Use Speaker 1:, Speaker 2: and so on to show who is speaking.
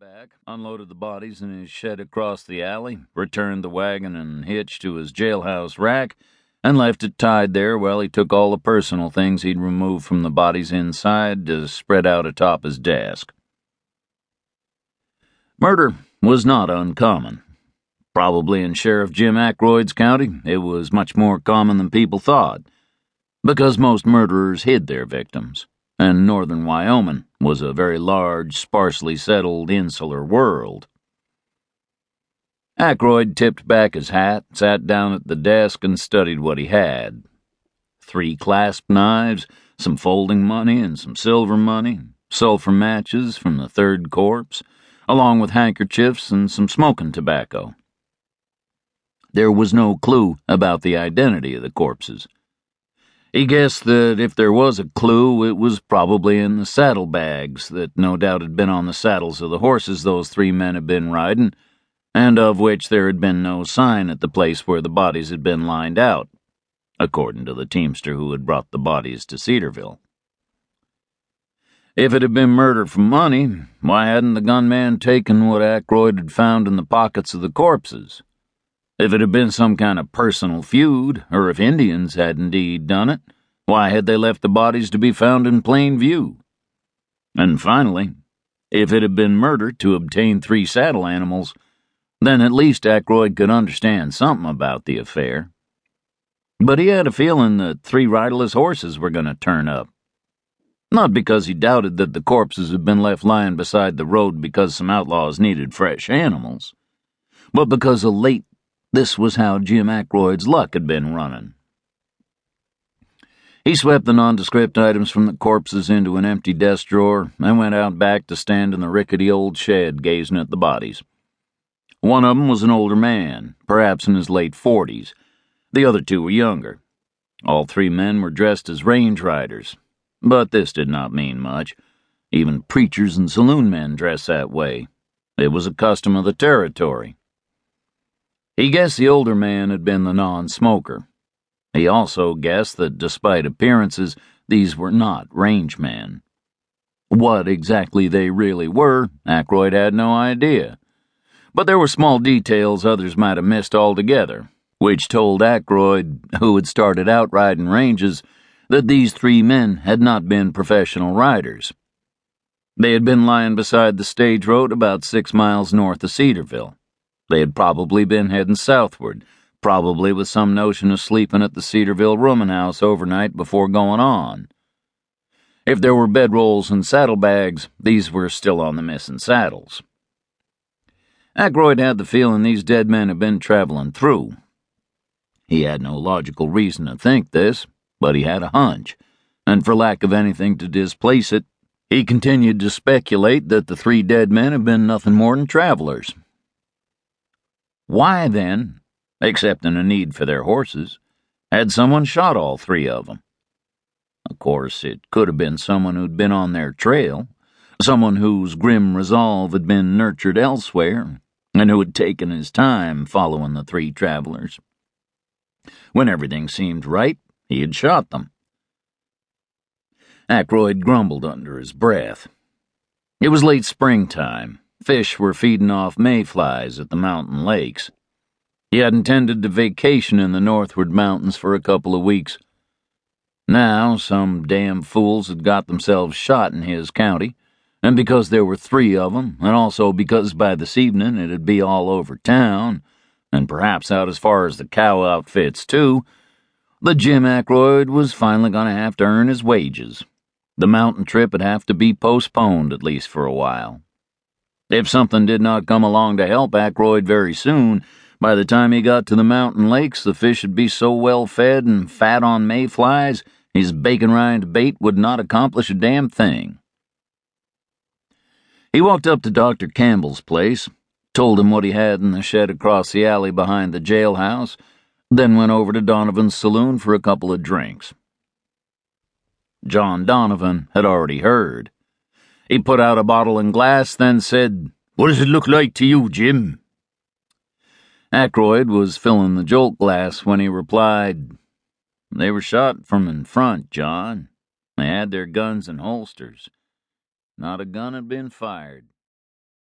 Speaker 1: back, unloaded the bodies in his shed across the alley, returned the wagon and hitch to his jailhouse rack, and left it tied there while he took all the personal things he'd removed from the bodies inside to spread out atop his desk. Murder was not uncommon. Probably in Sheriff Jim Ackroyd's county, it was much more common than people thought, because most murderers hid their victims and northern Wyoming was a very large, sparsely settled insular world. Ackroyd tipped back his hat, sat down at the desk, and studied what he had. Three clasp knives, some folding money, and some silver money, sulphur matches from the third corpse, along with handkerchiefs and some smoking tobacco. There was no clue about the identity of the corpses. He guessed that if there was a clue, it was probably in the saddlebags that no doubt had been on the saddles of the horses those three men had been riding, and of which there had been no sign at the place where the bodies had been lined out, according to the teamster who had brought the bodies to Cedarville. If it had been murder for money, why hadn't the gunman taken what Ackroyd had found in the pockets of the corpses? If it had been some kind of personal feud, or if Indians had indeed done it, why had they left the bodies to be found in plain view? And finally, if it had been murder to obtain three saddle animals, then at least Ackroyd could understand something about the affair. But he had a feeling that three riderless horses were going to turn up. Not because he doubted that the corpses had been left lying beside the road because some outlaws needed fresh animals, but because a late this was how Jim Ackroyd's luck had been running. He swept the nondescript items from the corpses into an empty desk drawer and went out back to stand in the rickety old shed gazing at the bodies. One of them was an older man, perhaps in his late forties. The other two were younger. All three men were dressed as range riders, but this did not mean much. Even preachers and saloon men dress that way. It was a custom of the territory. He guessed the older man had been the non smoker. He also guessed that despite appearances, these were not rangemen. What exactly they really were, Ackroyd had no idea. But there were small details others might have missed altogether, which told Ackroyd, who had started out riding ranges, that these three men had not been professional riders. They had been lying beside the stage road about six miles north of Cedarville. They had probably been heading southward, probably with some notion of sleeping at the Cedarville rooming house overnight before going on. If there were bedrolls and saddlebags, these were still on the missing saddles. Ackroyd had the feeling these dead men had been traveling through. He had no logical reason to think this, but he had a hunch, and for lack of anything to displace it, he continued to speculate that the three dead men had been nothing more than travelers, why, then, except in a need for their horses, had someone shot all three of them? Of course, it could have been someone who'd been on their trail, someone whose grim resolve had been nurtured elsewhere, and who had taken his time following the three travelers. When everything seemed right, he had shot them. Ackroyd grumbled under his breath. It was late springtime, Fish were feeding off mayflies at the mountain lakes. He had intended to vacation in the northward mountains for a couple of weeks. Now, some damn fools had got themselves shot in his county, and because there were three of them, and also because by this evening it'd be all over town, and perhaps out as far as the cow outfits, too, the Jim Ackroyd was finally going to have to earn his wages. The mountain trip would have to be postponed at least for a while. If something did not come along to help Ackroyd very soon, by the time he got to the mountain lakes, the fish would be so well fed and fat on mayflies, his bacon rind bait would not accomplish a damn thing. He walked up to Dr. Campbell's place, told him what he had in the shed across the alley behind the jailhouse, then went over to Donovan's saloon for a couple of drinks. John Donovan had already heard. He put out a bottle and glass, then said, What does it look like to you, Jim? Ackroyd was filling the jolt glass when he replied, They were shot from in front, John. They had their guns in holsters. Not a gun had been fired.